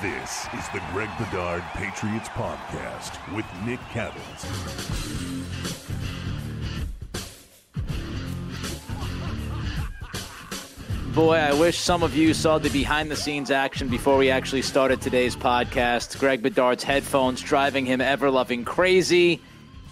This is the Greg Bedard Patriots Podcast with Nick Cattles. Boy, I wish some of you saw the behind the scenes action before we actually started today's podcast. Greg Bedard's headphones driving him ever loving crazy.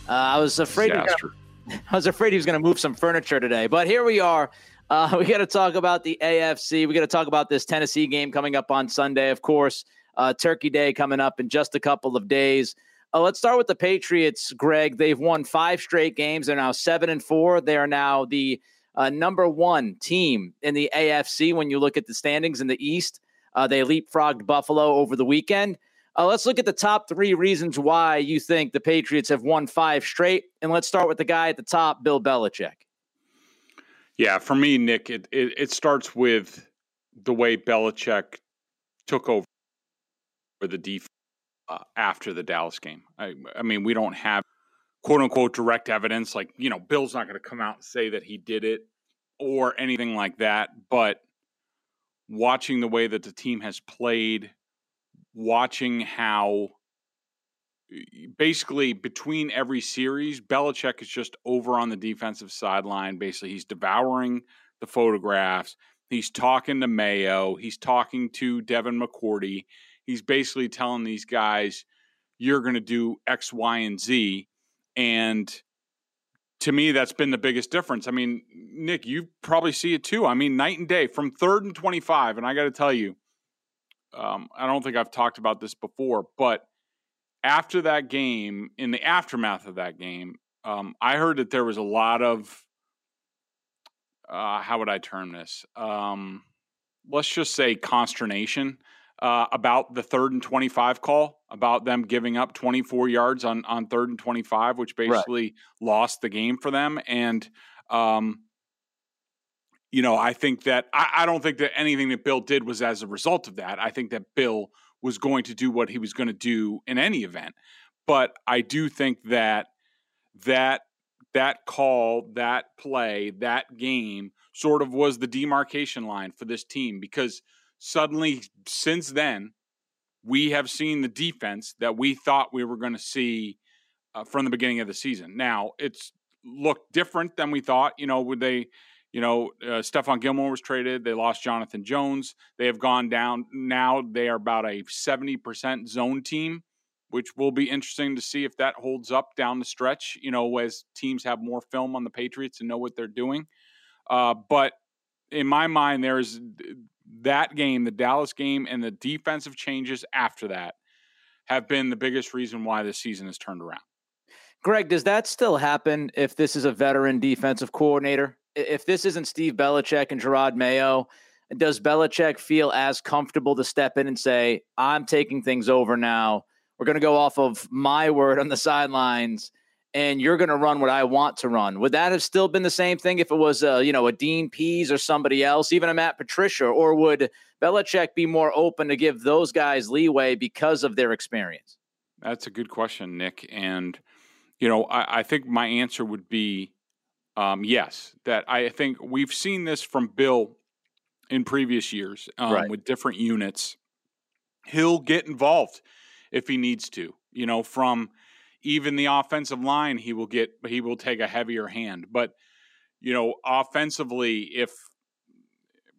Uh, I was afraid I was afraid he was going to move some furniture today, but here we are. Uh, we got to talk about the AFC. We got to talk about this Tennessee game coming up on Sunday, of course. Uh, Turkey Day coming up in just a couple of days. Uh, let's start with the Patriots, Greg. They've won five straight games. They're now seven and four. They are now the uh, number one team in the AFC when you look at the standings in the East. Uh, they leapfrogged Buffalo over the weekend. Uh, let's look at the top three reasons why you think the Patriots have won five straight. And let's start with the guy at the top, Bill Belichick. Yeah, for me, Nick, it, it, it starts with the way Belichick took over for the defense uh, after the Dallas game. I, I mean, we don't have quote unquote direct evidence. Like, you know, Bill's not going to come out and say that he did it or anything like that. But watching the way that the team has played, watching how basically between every series, Belichick is just over on the defensive sideline. Basically, he's devouring the photographs. He's talking to Mayo. He's talking to Devin McCourty he's basically telling these guys, you're going to do X, Y, and Z. And to me, that's been the biggest difference. I mean, Nick, you probably see it too. I mean, night and day from third and 25. And I got to tell you, um, I don't think I've talked about this before, but after that game, in the aftermath of that game, um, I heard that there was a lot of, uh, how would I term this? Um, let's just say consternation uh, about the third and 25 call, about them giving up 24 yards on, on third and 25, which basically right. lost the game for them. And, um, you know, I think that I, I don't think that anything that Bill did was as a result of that. I think that Bill was going to do what he was going to do in any event. But I do think that that that call, that play, that game sort of was the demarcation line for this team because – suddenly, since then, we have seen the defense that we thought we were going to see uh, from the beginning of the season. Now, it's looked different than we thought. You know, would they, you know, uh, Stephon Gilmore was traded. They lost Jonathan Jones. They have gone down. Now they are about a 70% zone team, which will be interesting to see if that holds up down the stretch, you know, as teams have more film on the Patriots and know what they're doing. Uh, but in my mind, there's that game, the Dallas game, and the defensive changes after that have been the biggest reason why this season has turned around. Greg, does that still happen if this is a veteran defensive coordinator? If this isn't Steve Belichick and Jerod Mayo, does Belichick feel as comfortable to step in and say, I'm taking things over now? We're going to go off of my word on the sidelines and you're going to run what I want to run. Would that have still been the same thing if it was, a, you know, a Dean Pees or somebody else, even a Matt Patricia, or would Belichick be more open to give those guys leeway because of their experience? That's a good question, Nick. And you know, I, I think my answer would be um, yes. That I think we've seen this from Bill in previous years um, right. with different units. He'll get involved if he needs to. You know, from even the offensive line he will get he will take a heavier hand but you know offensively if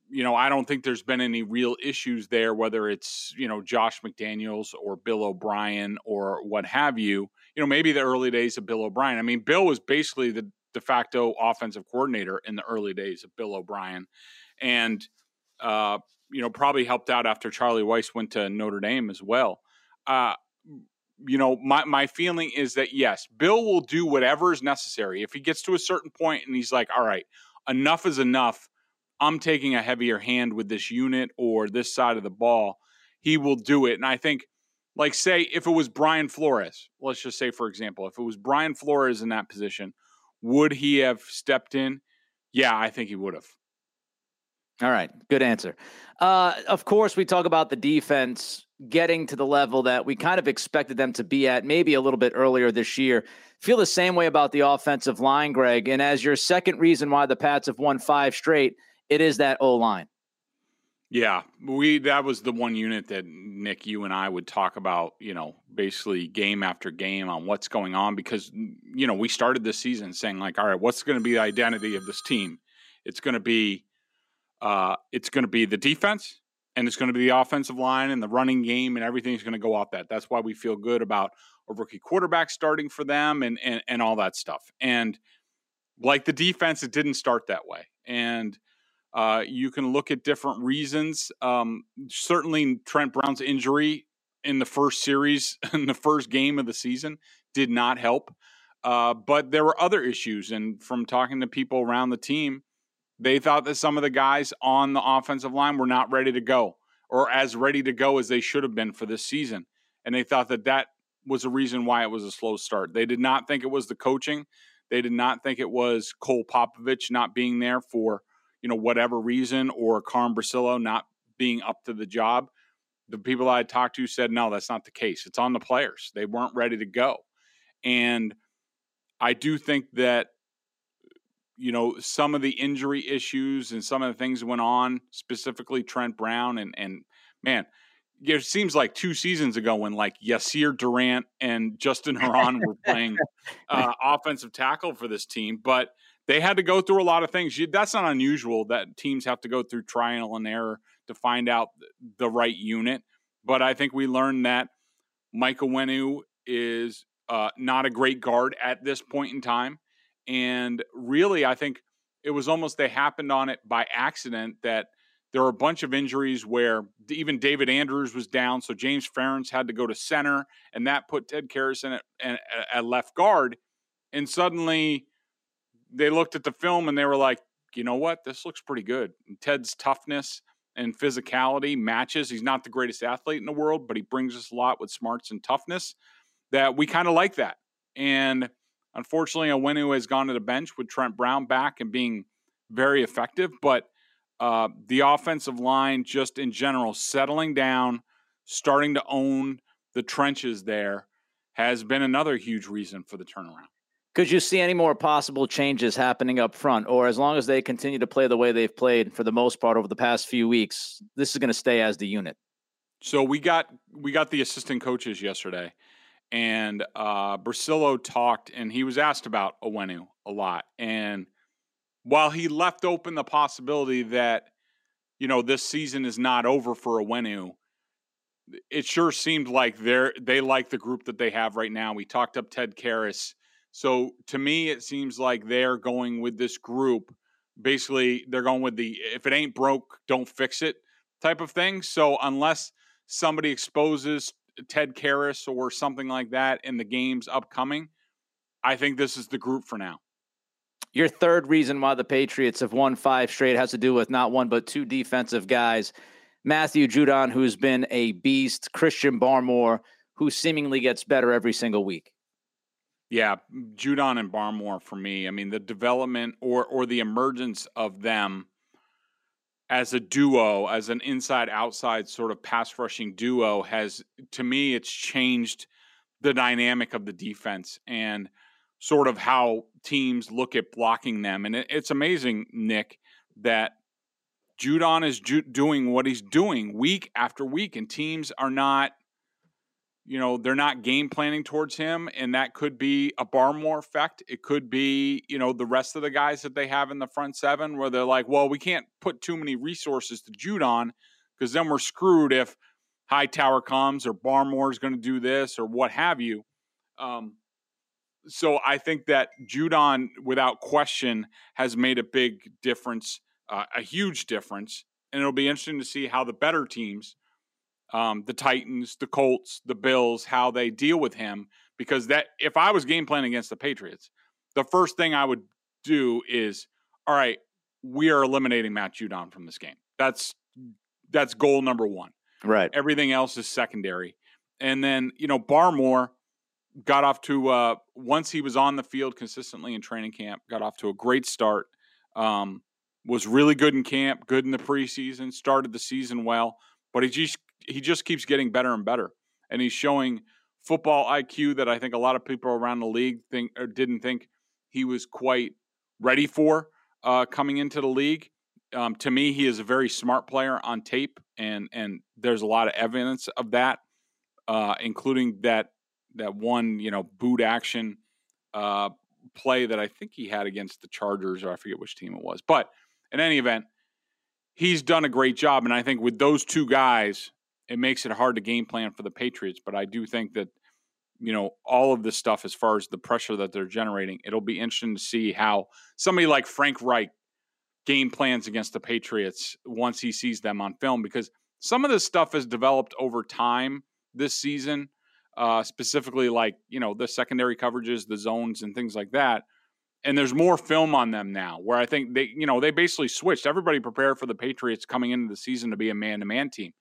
you know, I don't think there's been any real issues there, whether it's, you know, Josh McDaniels or Bill O'Brien or what have you. You know, maybe the early days of Bill O'Brien. I mean, Bill was basically the de facto offensive coordinator in the early days of Bill O'Brien. And, uh, you know, probably helped out after Charlie Weis went to Notre Dame as well. Uh, you know, my, my feeling is that yes, Bill will do whatever is necessary. If he gets to a certain point and he's like, all right, enough is enough I'm taking a heavier hand with this unit or this side of the ball, he will do it. And I think, like, say, if it was Brian Flores, let's just say, for example, if it was Brian Flores in that position, would he have stepped in? Yeah, I think he would have. All right, good answer. Uh, of course, we talk about the defense getting to the level that we kind of expected them to be at maybe a little bit earlier this year. Feel the same way about the offensive line, Greg. And as your second reason why the Pats have won five straight, it is that O line. Yeah, we that was the one unit that Nick, you and I would talk about, you know, basically game after game on what's going on because you know we started this season saying like, all right, what's going to be the identity of this team? It's going to be, uh, it's going to be the defense, and it's going to be the offensive line and the running game, and everything's going to go off that. That's why we feel good about a rookie quarterback starting for them and and and all that stuff. And like the defense, it didn't start that way, and uh, you can look at different reasons. Um, certainly, Trent Brown's injury in the first series, in the first game of the season, did not help. Uh, but there were other issues. And from talking to people around the team, they thought that some of the guys on the offensive line were not ready to go or as ready to go as they should have been for this season. And they thought that that was a reason why it was a slow start. They did not think it was the coaching. They did not think it was Cole Popovich not being there for you know, whatever reason, or Carm Bricillo not being up to the job, the people I talked to said, no, that's not the case. It's on the players. They weren't ready to go. And I do think that, you know, some of the injury issues and some of the things went on, specifically Trent Brown and, and man, it seems like two seasons ago when like Yasir Durant and Justin Herron were playing uh, offensive tackle for this team. But they had to go through a lot of things. That's not unusual that teams have to go through trial and error to find out the right unit. But I think we learned that Mike Onwenu is uh, not a great guard at this point in time. And really, I think it was almost they happened on it by accident that there were a bunch of injuries where even David Andrews was down. So James Ferentz had to go to center, and that put Ted Karras at, at, at left guard. And suddenly, they looked at the film and they were like, you know what, this looks pretty good. And Ted's toughness and physicality matches. He's not the greatest athlete in the world, but he brings us a lot with smarts and toughness. That we kind of like that. And unfortunately, Onwenu has gone to the bench with Trent Brown back and being very effective. But uh, the offensive line, just in general, settling down, starting to own the trenches there, has been another huge reason for the turnaround. Could you see any more possible changes happening up front, or as long as they continue to play the way they've played for the most part over the past few weeks, this is going to stay as the unit? So we got we got the assistant coaches yesterday, and uh, Bricillo talked, and he was asked about Onwenu a lot, and while he left open the possibility that you know this season is not over for Onwenu, it sure seemed like they're they like the group that they have right now. We talked up Ted Karras so to me, it seems like they're going with this group. Basically, they're going with the if it ain't broke, don't fix it type of thing. So unless somebody exposes Ted Karras or something like that in the games upcoming, I think this is the group for now. Your third reason why the Patriots have won five straight has to do with not one but two defensive guys. Matthew Judon, who's been a beast, Christian Barmore, who seemingly gets better every single week. Yeah, Judon and Barmore for me. I mean, the development or or the emergence of them as a duo, as an inside outside sort of pass rushing duo has to me it's changed the dynamic of the defense and sort of how teams look at blocking them. And it, it's amazing, Nick, that Judon is ju- doing what he's doing week after week, and teams are not you know, they're not game planning towards him, and that could be a Barmore effect. It could be, you know, the rest of the guys that they have in the front seven where they're like, well, we can't put too many resources to Judon because then we're screwed if Hightower comes or Barmore is going to do this or what have you. Um, so I think that Judon, without question, has made a big difference, uh, a huge difference, and it'll be interesting to see how the better teams um, the Titans, the Colts, the Bills, how they deal with him. Because that, if I was game planning against the Patriots, the first thing I would do is, all right, we are eliminating Matt Judon from this game. That's that's goal number one. Right. Everything else is secondary. And then you know Barmore got off to uh, once he was on the field consistently in training camp, got off to a great start. Um, was really good in camp, good in the preseason, started the season well, but he just he just keeps getting better and better, and he's showing football IQ that I think a lot of people around the league think or didn't think he was quite ready for uh, coming into the league. Um, to me, he is a very smart player on tape, and and there's a lot of evidence of that, uh, including that that one you know boot action uh, play that I think he had against the Chargers, or I forget which team it was. But in any event, he's done a great job, and I think with those two guys, it makes it hard to game plan for the Patriots. But I do think that you know all of this stuff as far as the pressure that they're generating, it'll be interesting to see how somebody like Frank Reich game plans against the Patriots once he sees them on film because some of this stuff has developed over time this season, uh, specifically like you know the secondary coverages, the zones, and things like that. And there's more film on them now, where I think they, you know, they basically switched. Everybody prepared for the Patriots coming into the season to be a man-to-man team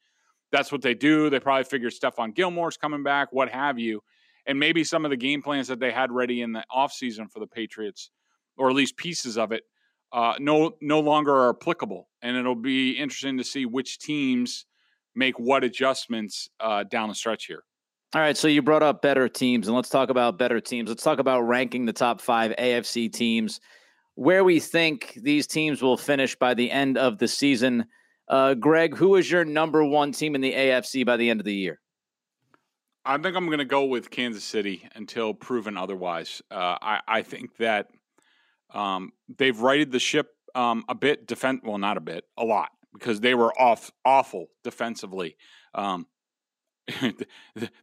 that's what they do. They probably figure Stephon Gilmore's coming back, what have you. And maybe some of the game plans that they had ready in the offseason for the Patriots, or at least pieces of it, uh, no no longer are applicable. And it'll be interesting to see which teams make what adjustments uh, down the stretch here. All right, so you brought up better teams, and let's talk about better teams. Let's talk about ranking the top five AFC teams, where we think these teams will finish by the end of the season. Uh, Greg, who is your number one team in the AFC by the end of the year? I think I'm going to go with Kansas City until proven otherwise. Uh, I, I, think that um, they've righted the ship um, a bit. Defend well, not a bit, a lot because they were off awful defensively. Um,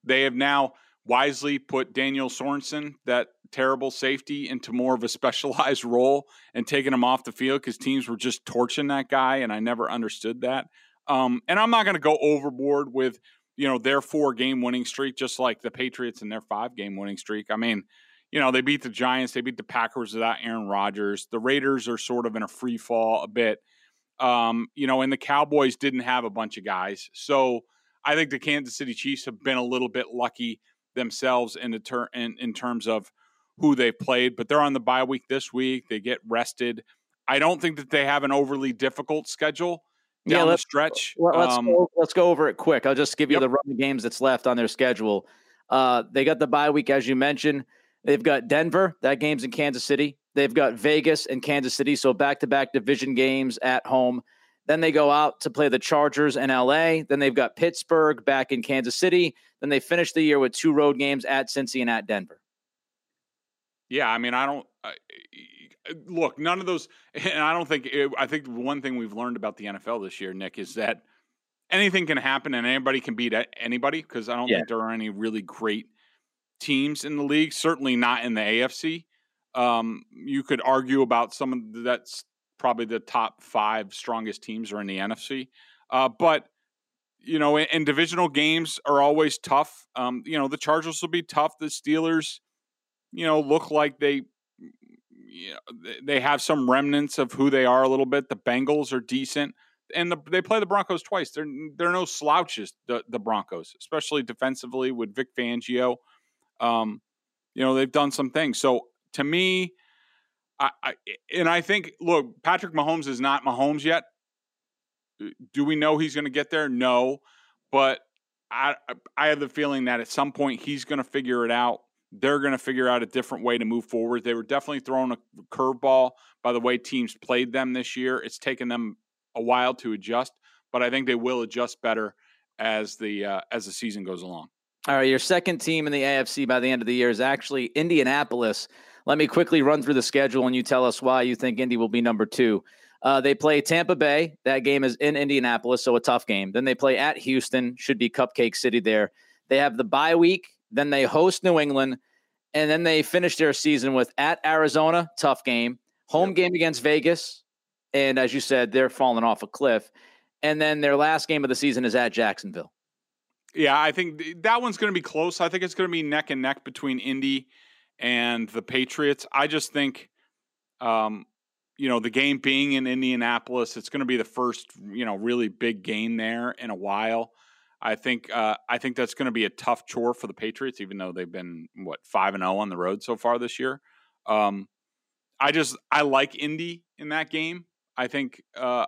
they have now wisely put Daniel Sorensen, that terrible safety, into more of a specialized role and taking him off the field because teams were just torching that guy, and I never understood that. Um, and I'm not going to go overboard with you know their four game winning streak, just like the Patriots and their five game winning streak. I mean, you know they beat the Giants, they beat the Packers without Aaron Rodgers. The Raiders are sort of in a free fall a bit. Um, you know, and the Cowboys didn't have a bunch of guys, so. I think the Kansas City Chiefs have been a little bit lucky themselves in, the ter- in, in terms of who they played, but they're on the bye week this week. They get rested. I don't think that they have an overly difficult schedule down yeah, the stretch. Well, let's, um, go, let's go over it quick. I'll just give you yep. the run games that's left on their schedule. Uh, they got the bye week, as you mentioned. They've got Denver. That game's in Kansas City. They've got Vegas and Kansas City. So back to back division games at home. Then they go out to play the Chargers in LA. Then they've got Pittsburgh back in Kansas City. Then they finish the year with two road games at Cincy and at Denver. Yeah, I mean, I don't look. None of those, and I don't think. It, I think one thing we've learned about the NFL this year, Nick, is that anything can happen and anybody can beat anybody. Because I don't yeah. think there are any really great teams in the league. Certainly not in the AFC. Um, you could argue about some of that's probably the top five strongest teams are in the NFC. Uh, but you know, and, and, divisional games are always tough. Um, you know, the Chargers will be tough. The Steelers, you know, look like they, you know, they have some remnants of who they are a little bit. The Bengals are decent, and the, they play the Broncos twice. They're they're no slouches. The, the Broncos, especially defensively with Vic Fangio. Um, you know, they've done some things. So to me, I, I, and I think, look, Patrick Mahomes is not Mahomes yet. Uh, do we know he's going to get there? No, but I I have the feeling that at some point he's going to figure it out. They're going to figure out a different way to move forward. They were definitely throwing a curveball by the way teams played them this year. It's taken them a while to adjust, but I think they will adjust better as the uh, as the season goes along. All right, your second team in the AFC by the end of the year is actually Indianapolis. Let me quickly run through the schedule and you tell us why you think Indy will be number two. Uh, they play Tampa Bay. That game is in Indianapolis, so a tough game. Then they play at Houston, should be Cupcake City there. They have the bye week. Then they host New England. And then they finish their season with at Arizona, tough game, home yep. game against Vegas. And as you said, they're falling off a cliff. And then their last game of the season is at Jacksonville. Yeah, I think that one's going to be close. I think it's going to be neck and neck between Indy and the Patriots. I just think, um, you know, the game being in Indianapolis, it's going to be the first, you know, really big game there in a while. I think uh, I think that's going to be a tough chore for the Patriots, even though they've been what five and zero oh on the road so far this year. Um, I just I like Indy in that game. I think uh,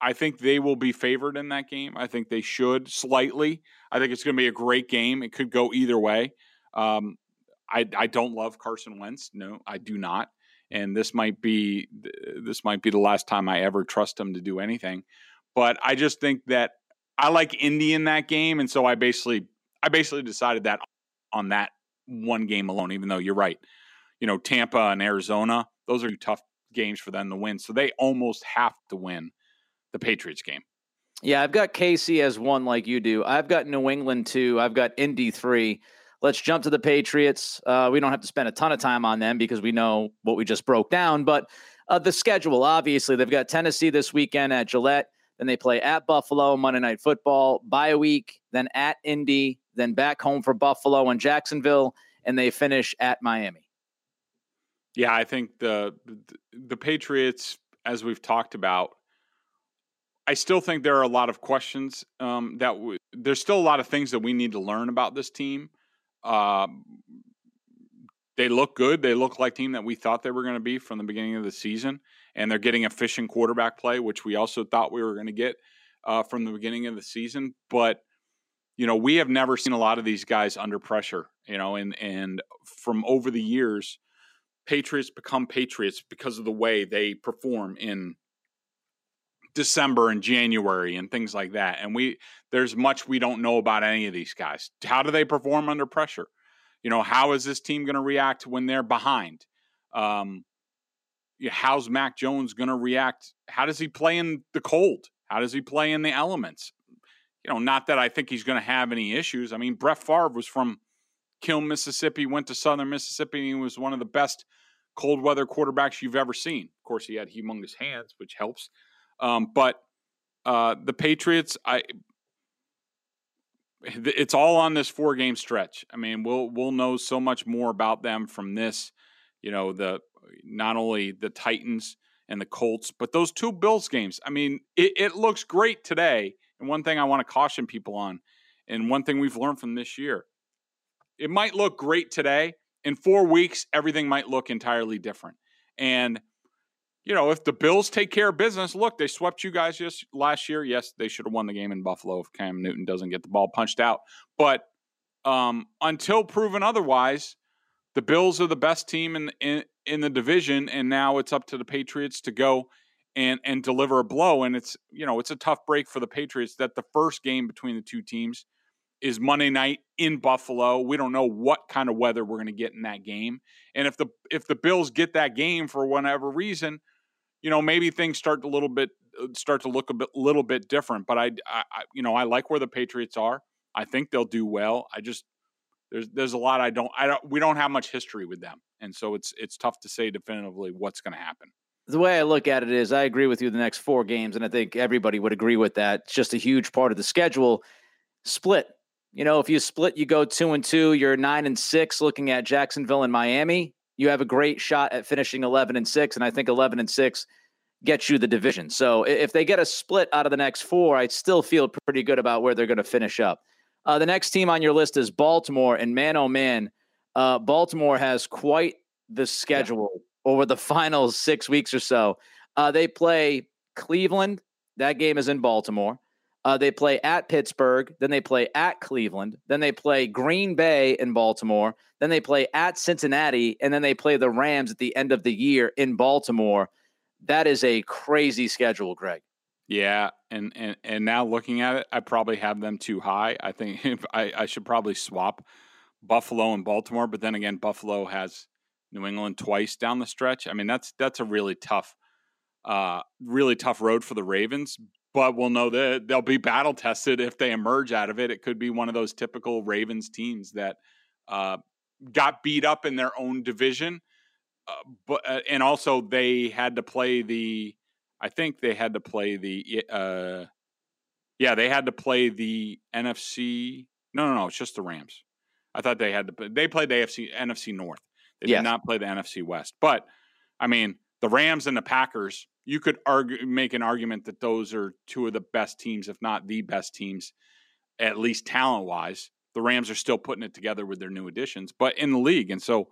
I think they will be favored in that game. I think they should slightly. I think it's going to be a great game. It could go either way. Um, I I don't love Carson Wentz. No, I do not. And this might be this might be the last time I ever trust him to do anything. But I just think that I like Indy in that game, and so I basically I basically decided that on that one game alone. Even though you're right, you know Tampa and Arizona, those are tough games for them to win. So they almost have to win the Patriots game. Yeah, I've got KC as one like you do. I've got New England two. I've got Indy three. Let's jump to the Patriots. Uh, we don't have to spend a ton of time on them because we know what we just broke down. But uh, the schedule, obviously, they've got Tennessee this weekend at Gillette. Then they play at Buffalo Monday Night Football, bye week, then at Indy, then back home for Buffalo and Jacksonville, and they finish at Miami. Yeah, I think the the Patriots, as we've talked about, I still think there are a lot of questions um, that w- there's still a lot of things that we need to learn about this team. Uh, they look good. They look like team that we thought they were going to be from the beginning of the season, and they're getting efficient quarterback play, which we also thought we were going to get uh, from the beginning of the season. But you know, we have never seen a lot of these guys under pressure. You know, and and from over the years, Patriots become Patriots because of the way they perform in December and January and things like that. And we there's much we don't know about any of these guys. How do they perform under pressure? You know, how is this team going to react when they're behind? Um, how's Mac Jones going to react? How does he play in the cold? How does he play in the elements? You know, not that I think he's going to have any issues. I mean, Brett Favre was from Kiln, Mississippi, went to Southern Mississippi, and he was one of the best cold weather quarterbacks you've ever seen. Of course, he had humongous hands, which helps. Um, but uh, the Patriots, I it's all on this four game stretch. I mean, we'll we'll know so much more about them from this. You know, the not only the Titans and the Colts, but those two Bills games. I mean, it, it looks great today. And one thing I want to caution people on, and one thing we've learned from this year, it might look great today. In four weeks, everything might look entirely different. And you know, if the Bills take care of business, look, they swept you guys just last year. Yes, they should have won the game in Buffalo if Cam Newton doesn't get the ball punched out. But um, until proven otherwise, the Bills are the best team in, in in the division, and now it's up to the Patriots to go and and deliver a blow. And it's you know it's a tough break for the Patriots that the first game between the two teams is Monday night in Buffalo. We don't know what kind of weather we're going to get in that game, and if the if the Bills get that game for whatever reason you know, maybe things start a little bit start to look a bit little bit different. But I, I, you know, I like where the Patriots are. I think they'll do well. I just there's there's a lot I don't I don't we don't have much history with them, and so it's it's tough to say definitively what's going to happen. The way I look at it is, I agree with you. The next four games, and I think everybody would agree with that. It's just a huge part of the schedule. Split. You know, if you split, you go two and two. You're nine and six. Looking at Jacksonville and Miami, you have a great shot at finishing 11 and 6 and I think 11 and 6 gets you the division. So if they get a split out of the next four, I still feel pretty good about where they're going to finish up. Uh, the next team on your list is Baltimore, and man, oh man, uh, Baltimore has quite the schedule yeah. over the final six weeks or so. Uh, they play Cleveland. That game is in Baltimore. Uh, they play at Pittsburgh, then they play at Cleveland, then they play Green Bay in Baltimore, then they play at Cincinnati, and then they play the Rams at the end of the year in Baltimore. That is a crazy schedule, Greg. Yeah, and and and now looking at it, I probably have them too high. I think I, I should probably swap Buffalo and Baltimore, but then again, Buffalo has New England twice down the stretch. I mean, that's that's a really tough, uh, really tough road for the Ravens. But we'll know that they'll be battle tested if they emerge out of it. It could be one of those typical Ravens teams that uh, got beat up in their own division, uh, but uh, and also they had to play the I think they had to play the uh yeah, they had to play the NFC. No, no, no, it's just the Rams. I thought they had to they played the AFC NFC North. They yes. did not play the NFC West. But I mean, the Rams and the Packers, you could argue make an argument that those are two of the best teams, if not the best teams, at least talent wise. The Rams are still putting it together with their new additions, but in the league, and so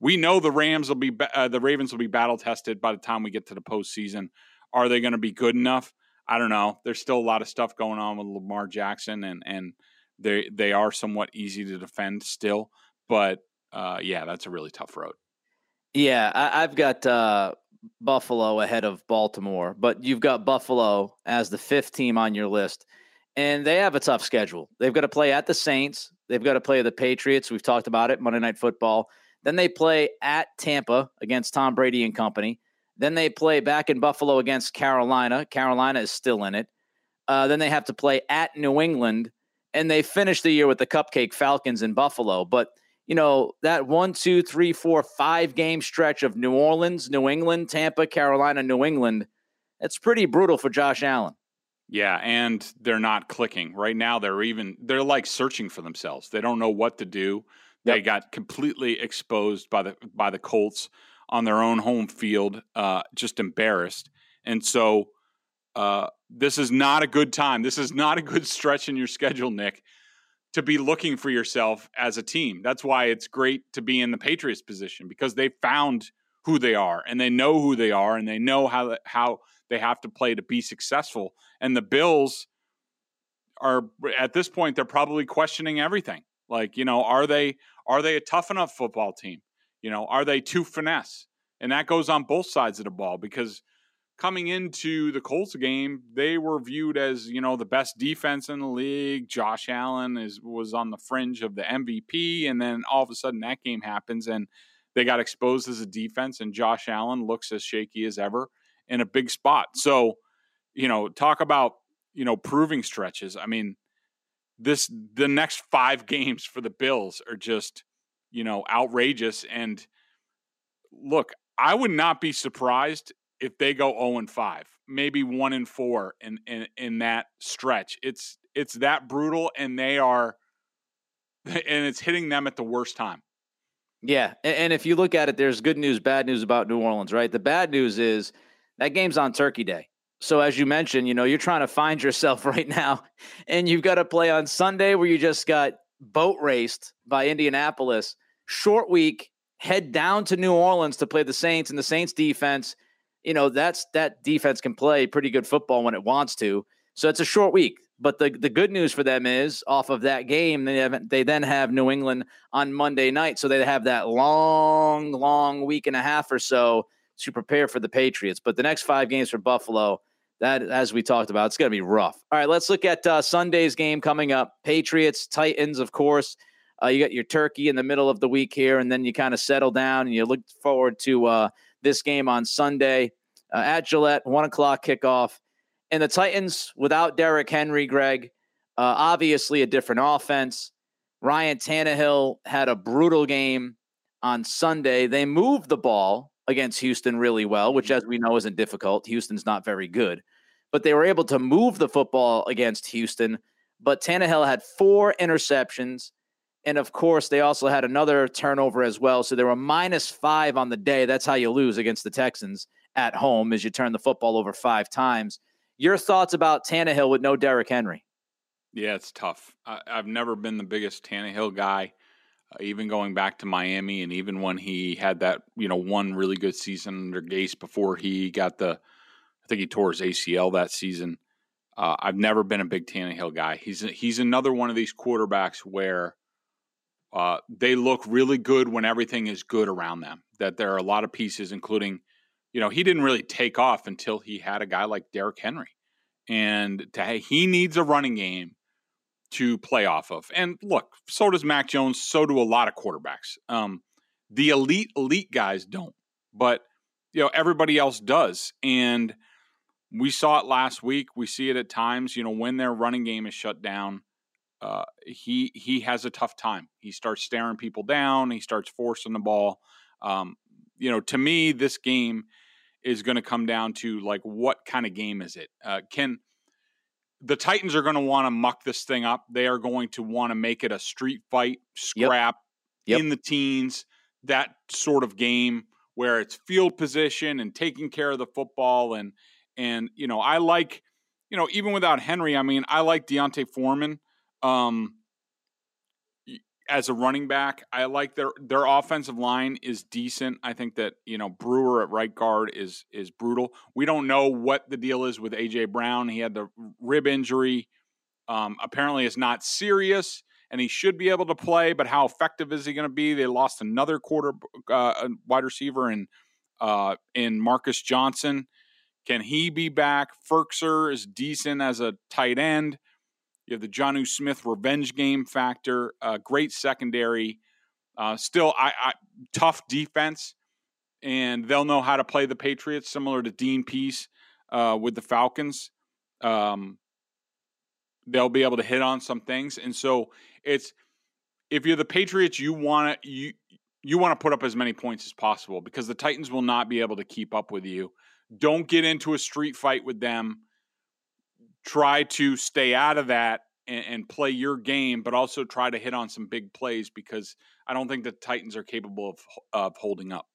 we know the Rams will be uh, the Ravens will be battle tested by the time we get to the postseason. Are they going to be good enough? I don't know. There's still a lot of stuff going on with Lamar Jackson, and and they they are somewhat easy to defend still. But uh, yeah, that's a really tough road. Yeah, I, have got uh, Buffalo ahead of Baltimore, but you've got Buffalo as the fifth team on your list, and they have a tough schedule. They've got to play at the Saints. They've got to play the Patriots. We've talked about it. Monday Night Football. Then they play at Tampa against Tom Brady and company. Then they play back in Buffalo against Carolina. Carolina is still in it. Uh, then they have to play at New England, and they finish the year with the Cupcake Falcons in Buffalo. But you know that one, two, three, four, five game stretch of New Orleans, New England, Tampa, Carolina, New England. It's pretty brutal for Josh Allen. Yeah, and they're not clicking right now. They're even they're like searching for themselves. They don't know what to do. Yep. They got completely exposed by the by the Colts on their own home field, uh, just embarrassed. And so uh, this is not a good time. This is not a good stretch in your schedule, Nick, to be looking for yourself as a team. That's why it's great to be in the Patriots position because they found who they are and they know who they are and they know how how they have to play to be successful. And the Bills are at this point they're probably questioning everything. Like, you know, are they are they a tough enough football team? You know, are they too finesse? And that goes on both sides of the ball because coming into the Colts game, they were viewed as, you know, the best defense in the league. Josh Allen is was on the fringe of the MVP and then all of a sudden that game happens and they got exposed as a defense and Josh Allen looks as shaky as ever in a big spot. So, you know, talk about, you know, proving stretches. I mean, this the next 5 games for the Bills are just you know, outrageous. And look, I would not be surprised if they go 0 and 5, maybe 1 and 4 in, in in that stretch. It's it's that brutal and they are and it's hitting them at the worst time. Yeah, and if you look at it there's good news, bad news about New Orleans, right? The bad news is that game's on Turkey Day. So as you mentioned, you know, you're trying to find yourself right now and you've got to play on Sunday where you just got boat raced by Indianapolis short week, head down to New Orleans to play the Saints and the Saints defense. You know, that's that defense can play pretty good football when it wants to. So it's a short week. But the, the good news for them is off of that game, they have, they then have New England on Monday night. So they have that long, long week and a half or so to prepare for the Patriots. But the next five games for Buffalo, that as we talked about, it's going to be rough. All right, let's look at uh, Sunday's game coming up. Patriots, Titans, of course. Uh, you got your turkey in the middle of the week here, and then you kind of settle down and you look forward to uh, this game on Sunday uh, at Gillette, one o'clock kickoff. And the Titans without Derrick Henry, Greg, uh, obviously a different offense. Ryan Tannehill had a brutal game on Sunday. They moved the ball against Houston really well, which, as we know, isn't difficult. Houston's not very good, but they were able to move the football against Houston. But Tannehill had four interceptions. And of course, they also had another turnover as well. So they were minus five on the day. That's how you lose against the Texans at home, as you turn the football over five times. Your thoughts about Tannehill with no Derrick Henry? Yeah, it's tough. I, have never been the biggest Tannehill guy, uh, even going back to Miami, and even when he had that, you know, one really good season under Gase before he got the, I think he tore his ACL that season. Uh, I've never been a big Tannehill guy. He's he's another one of these quarterbacks where uh, they look really good when everything is good around them. That there are a lot of pieces, including, you know, he didn't really take off until he had a guy like Derrick Henry, and to, he needs a running game to play off of. And look, so does Mac Jones. So do a lot of quarterbacks. Um, the elite elite guys don't, but you know everybody else does. And we saw it last week. We see it at times. You know when their running game is shut down, uh, he he has a tough time. He starts staring people down. He starts forcing the ball. Um, you know, to me, this game is going to come down to like what kind of game is it? Uh, can the Titans are going to want to muck this thing up? They are going to want to make it a street fight, scrap yep. Yep. in the teens, that sort of game where it's field position and taking care of the football and and you know I like you know even without Henry, I mean I like D'Onta Foreman. Um, as a running back. I like their their offensive line is decent. I think that you know Brewer at right guard is is brutal. We don't know what the deal is with AJ Brown. He had the rib injury. Um, apparently, it's not serious, and he should be able to play. But how effective is he going to be? They lost another quarter uh, wide receiver in uh, in Marcus Johnson. Can he be back? Firkser is decent as a tight end. You have the Jonnu Smith revenge game factor. Uh, great secondary. Uh, still, I, I, tough defense, and they'll know how to play the Patriots, similar to Dean Pees uh, with the Falcons. Um, they'll be able to hit on some things, and so it's if you're the Patriots, you want to you you want to put up as many points as possible because the Titans will not be able to keep up with you. Don't get into a street fight with them try to stay out of that and, and, play your game, but also try to hit on some big plays because I don't think the Titans are capable of, of holding up.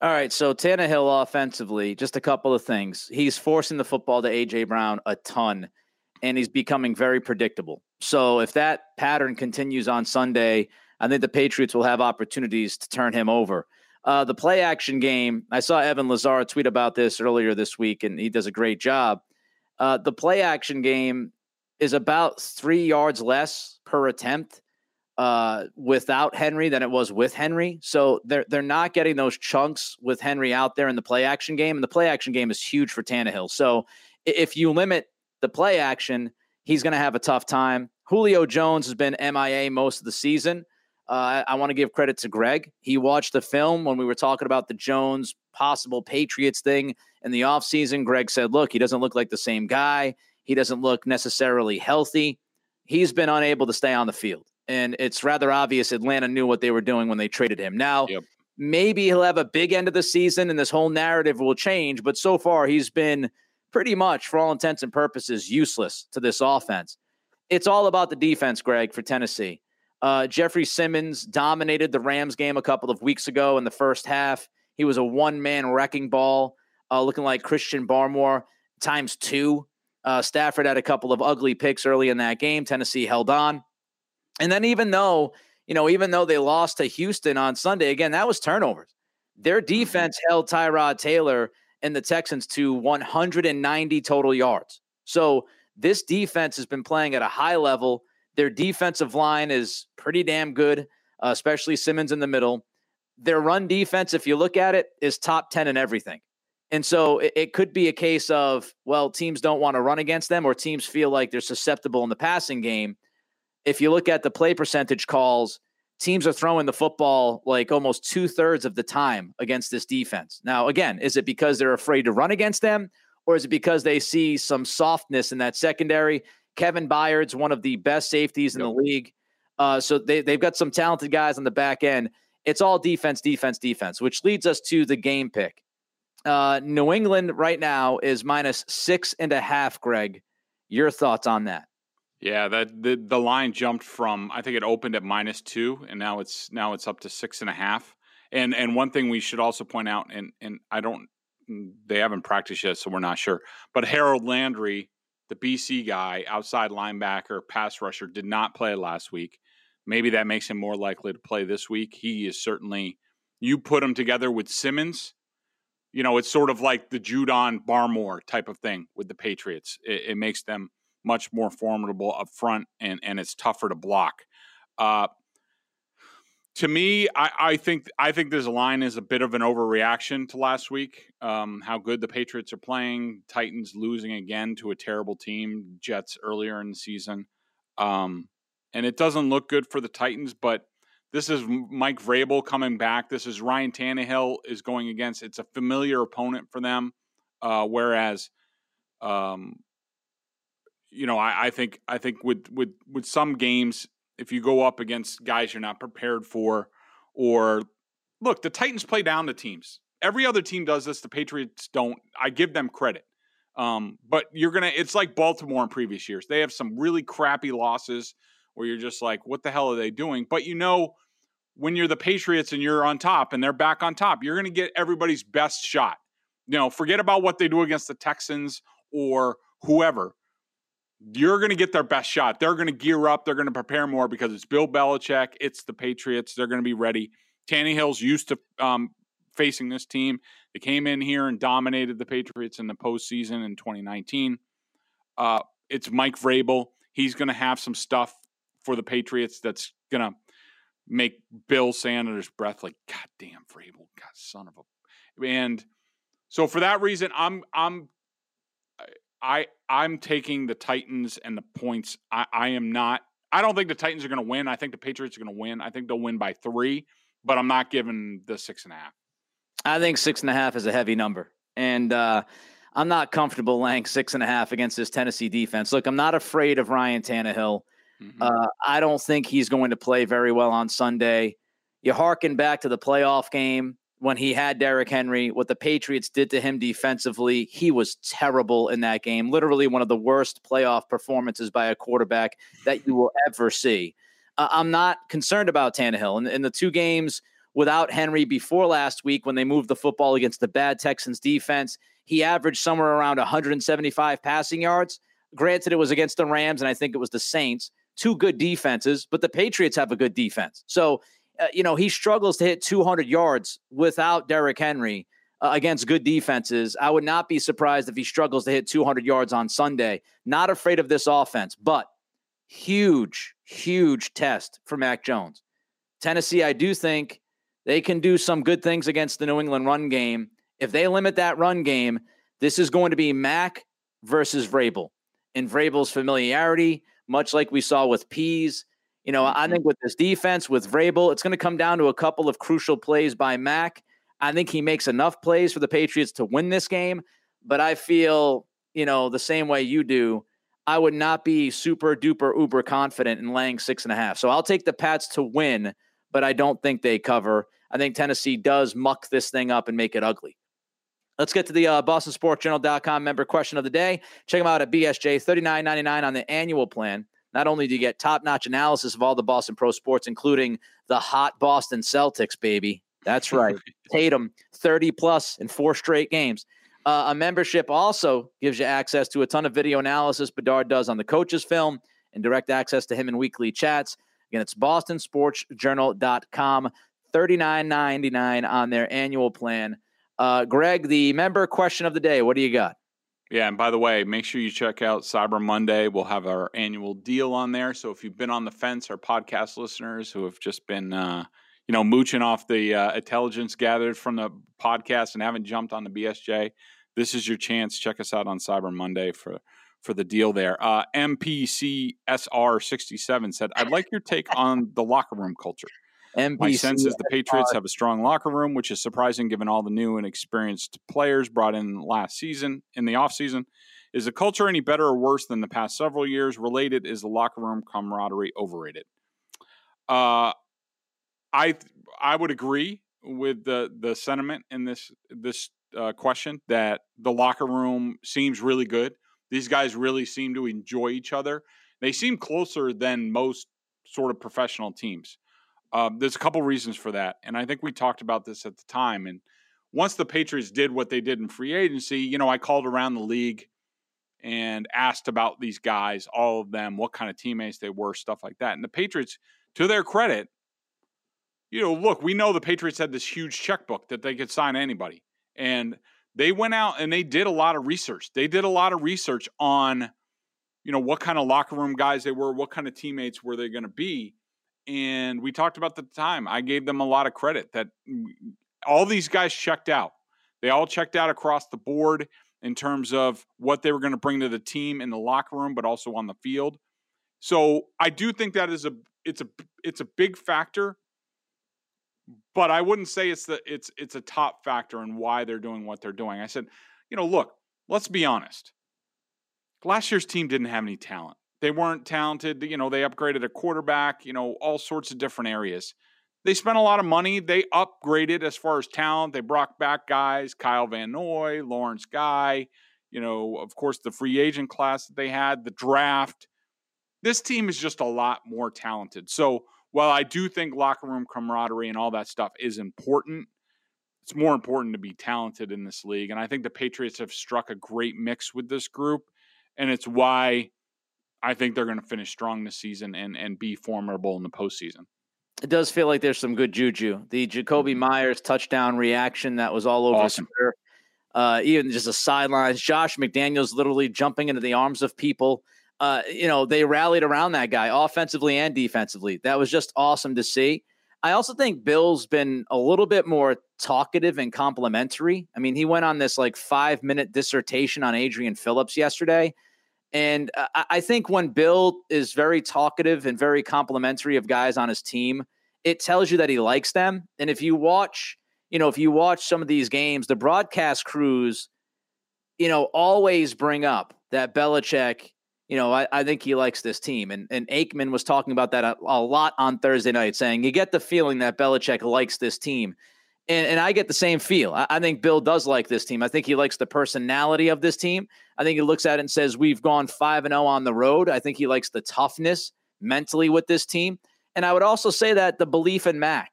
All right, so Tannehill offensively, just a couple of things. He's forcing the football to AJ Brown a ton, and he's becoming very predictable. So if that pattern continues on Sunday, I think the Patriots will have opportunities to turn him over. Uh, the play action game, I saw Evan Lazar tweet about this earlier this week, and he does a great job. Uh, the play action game is about three yards less per attempt uh, without Henry than it was with Henry. So they're they're not getting those chunks with Henry out there in the play action game, and the play action game is huge for Tannehill. So if you limit the play action, he's going to have a tough time. Julio Jones has been MIA most of the season. Uh, I, want to give credit to Greg. He watched the film when we were talking about the Jones possible Patriots thing in the offseason. Greg said, look, he doesn't look like the same guy. He doesn't look necessarily healthy. He's been unable to stay on the field. And it's rather obvious Atlanta knew what they were doing when they traded him. Now, yep. maybe he'll have a big end of the season and this whole narrative will change. But so far, he's been pretty much, for all intents and purposes, useless to this offense. It's all about the defense, Greg, for Tennessee. Uh, Jeffrey Simmons dominated the Rams game a couple of weeks ago in the first half. He was a one man wrecking ball, uh, looking like Christian Barmore times two. Uh, Stafford had a couple of ugly picks early in that game. Tennessee held on. And then, even though, you know, even though they lost to Houston on Sunday, again, that was turnovers. Their mm-hmm. defense held Tyrod Taylor and the Texans to 190 total yards. So, this defense has been playing at a high level. Their defensive line is pretty damn good, uh, especially Simmons in the middle their run defense, if you look at it, is top 10 in everything. And so it, it could be a case of, well, teams don't want to run against them or teams feel like they're susceptible in the passing game. If you look at the play percentage calls, teams are throwing the football like almost two thirds of the time against this defense. Now, again, is it because they're afraid to run against them or is it because they see some softness in that secondary? Kevin Byard's one of the best safeties in yep. the league. Uh, so they, they've got some talented guys on the back end it's all defense, defense, defense, which leads us to the game pick. Uh, New England right now is minus six and a half. Greg, your thoughts on that? Yeah, that the the line jumped from I think it opened at minus two, and now it's now it's up to six and a half. And and one thing we should also point out, and and I don't, they haven't practiced yet, so we're not sure. But Harold Landry, the BC guy, outside linebacker, pass rusher, did not play last week. Maybe that makes him more likely to play this week. He is certainly, you put him together with Simmons, you know, it's sort of like the Judon Barmore type of thing with the Patriots. It, it, makes them much more formidable up front and, and it's tougher to block. Uh, to me, I, I, think I think this line is a bit of an overreaction to last week. Um, how good the Patriots are playing, Titans losing again to a terrible team, Jets earlier in the season, um, and it doesn't look good for the Titans. But this is Mike Vrabel coming back. This is Ryan Tannehill is going against. It's a familiar opponent for them, uh, whereas, um, you know, I, I think I think with with with some games if you go up against guys you're not prepared for, or look, the Titans play down to teams. Every other team does this. The Patriots don't. I give them credit. Um, but you're gonna. It's like Baltimore in previous years. They have some really crappy losses where you're just like, what the hell are they doing? But you know, when you're the Patriots and you're on top and they're back on top, you're gonna get everybody's best shot. You know, forget about what they do against the Texans or whoever you're going to get their best shot. They're going to gear up. They're going to prepare more because it's Bill Belichick. It's the Patriots. They're going to be ready. Tannehill's used to um, facing this team. They came in here and dominated the Patriots in the postseason in 2019. Uh, it's Mike Vrabel. He's going to have some stuff for the Patriots that's going to make Bill Sanders' breath like, God damn, Vrabel, God, son of a. And so for that reason, I'm I'm I I'm taking the Titans and the points. I, I am not. I don't think the Titans are going to win. I think the Patriots are going to win. I think they'll win by three, but I'm not giving the six and a half. I think six and a half is a heavy number, and uh, I'm not comfortable laying six and a half against this Tennessee defense. Look, I'm not afraid of Ryan Tannehill. Mm-hmm. Uh, I don't think he's going to play very well on Sunday. You harken back to the playoff game when he had Derrick Henry, what the Patriots did to him defensively, he was terrible in that game. Literally one of the worst playoff performances by a quarterback that you will ever see. Uh, I'm not concerned about Tannehill. In, in the two games without Henry before last week, when they moved the football against the bad Texans defense, he averaged somewhere around 175 passing yards. Granted, it was against the Rams, and I think it was the Saints. Two good defenses, but the Patriots have a good defense. So uh, you know, he struggles to hit 200 yards without Derrick Henry uh, against good defenses. I would not be surprised if he struggles to hit 200 yards on Sunday. Not afraid of this offense, but huge, huge test for Mac Jones. Tennessee, I do think they can do some good things against the New England run game. If they limit that run game, this is going to be Mac versus Vrabel. In Vrabel's familiarity, much like we saw with Pees, you know, I mm-hmm. think with this defense, with Vrabel, it's going to come down to a couple of crucial plays by Mac. I think he makes enough plays for the Patriots to win this game, but I feel, you know, the same way you do. I would not be super duper uber confident in laying six and a half. So I'll take the Pats to win, but I don't think they cover. I think Tennessee does muck this thing up and make it ugly. Let's get to the uh, BostonSportsJournal.com member question of the day. Check them out at BSJ, $39.99 on the annual plan. Not only do you get top notch analysis of all the Boston pro sports, including the hot Boston Celtics, baby. That's right. Tatum, 30 plus in four straight games. Uh, a membership also gives you access to a ton of video analysis Bedard does on the coaches' film and direct access to him in weekly chats. Again, it's bostonsportsjournal.com, $39.99 on their annual plan. Uh, Greg, the member question of the day, what do you got? Yeah, and by the way, make sure you check out Cyber Monday. We'll have our annual deal on there. So if you've been on the fence, our podcast listeners who have just been, uh, you know, mooching off the uh, intelligence gathered from the podcast and haven't jumped on the BSJ, this is your chance. Check us out on Cyber Monday for for the deal there. Uh, MPCSR67 said, "I'd like your take on the locker room culture." NBC My sense is the Patriots have a strong locker room, which is surprising given all the new and experienced players brought in last season in the offseason. Is the culture any better or worse than the past several years? Related is the locker room camaraderie overrated? Uh, I I would agree with the the sentiment in this this uh, question that the locker room seems really good. These guys really seem to enjoy each other. They seem closer than most sort of professional teams. Um, there's a couple reasons for that, and I think we talked about this at the time. And once the Patriots did what they did in free agency, you know, I called around the league and asked about these guys, all of them, what kind of teammates they were, stuff like that. And the Patriots, to their credit, you know, look, we know the Patriots had this huge checkbook that they could sign anybody, and they went out and they did a lot of research. They did a lot of research on, you know, what kind of locker room guys they were, what kind of teammates were they going to be and we talked about the time. I gave them a lot of credit that all these guys checked out. They all checked out across the board in terms of what they were going to bring to the team in the locker room, but also on the field. So I do think that is a it's a it's a big factor, but I wouldn't say it's the it's it's a top factor in why they're doing what they're doing. I said, you know, look, let's be honest. Last year's team didn't have any talent. They weren't talented. You know, they upgraded a quarterback. You know, all sorts of different areas. They spent a lot of money. They upgraded as far as talent. They brought back guys, Kyle Van Noy, Lawrence Guy. You know, of course, the free agent class that they had, the draft this team is just a lot more talented. So while I do think locker room camaraderie and all that stuff is important, it's more important to be talented in this league. And I think the Patriots have struck a great mix with this group. And it's why I think they're going to finish strong this season and, and be formidable in the postseason. It does feel like there's some good juju. The Jakobi mm-hmm. Meyers touchdown reaction that was all over awesome. Twitter. Uh, even just the sidelines. Josh McDaniels literally jumping into the arms of people uh, you know, they rallied around that guy offensively and defensively. That was just awesome to see. I also think Bill's been a little bit more talkative and complimentary. I mean, he went on this like five minute dissertation on Adrian Phillips yesterday. And uh, I think when Bill is very talkative and very complimentary of guys on his team, it tells you that he likes them. And if you watch, you know, if you watch some of these games, the broadcast crews, you know, always bring up that Belichick you know, I, I, think he likes this team. And, and Aikman was talking about that a, a, lot on Thursday night, saying you get the feeling that Belichick likes this team. And, and I get the same feel. I, I, think Bill does like this team. I think he likes the personality of this team. I think he looks at it and says, We've gone 5 and 0 on the road. I think he likes the toughness mentally with this team. And I would also say that the belief in Mac,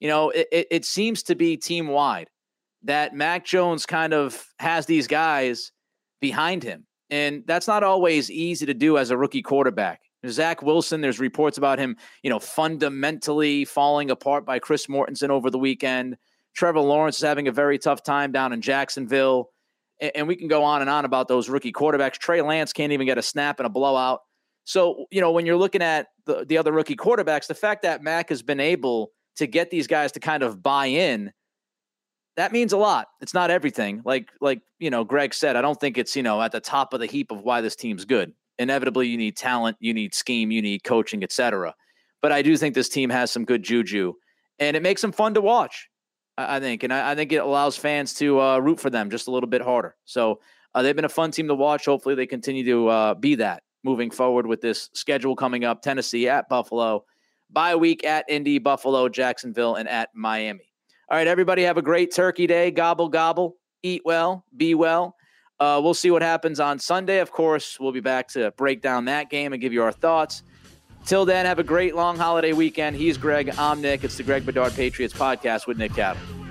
you know, it, it, it seems to be team wide that Mac Jones kind of has these guys behind him and that's not always easy to do as a rookie quarterback. Zach Wilson, there's reports about him, you know, fundamentally falling apart by Chris Mortensen over the weekend. Trevor Lawrence is having a very tough time down in Jacksonville. And we can go on and on about those rookie quarterbacks. Trey Lance can't even get a snap in a blowout. So, you know, when you're looking at the, the other rookie quarterbacks, the fact that Mac has been able to get these guys to kind of buy in that means a lot. It's not everything. Like like you know, Greg said, I don't think it's you know at the top of the heap of why this team's good. Inevitably, you need talent, you need scheme, you need coaching, etc. But I do think this team has some good juju, and it makes them fun to watch. I, think, and I, I, think it allows fans to uh, root for them just a little bit harder. So uh, they've been a fun team to watch. Hopefully, they continue to uh, be that moving forward with this schedule coming up: Tennessee at Buffalo, bye week at Indy, Buffalo, Jacksonville, and at Miami. All right, everybody, have a great turkey day. Gobble, gobble. Eat well, be well. Uh, we'll see what happens on Sunday. Of course, we'll be back to break down that game and give you our thoughts. Till then, have a great long holiday weekend. He's Greg. I'm Nick. It's the Greg Bedard Patriots podcast with Nick Cattles.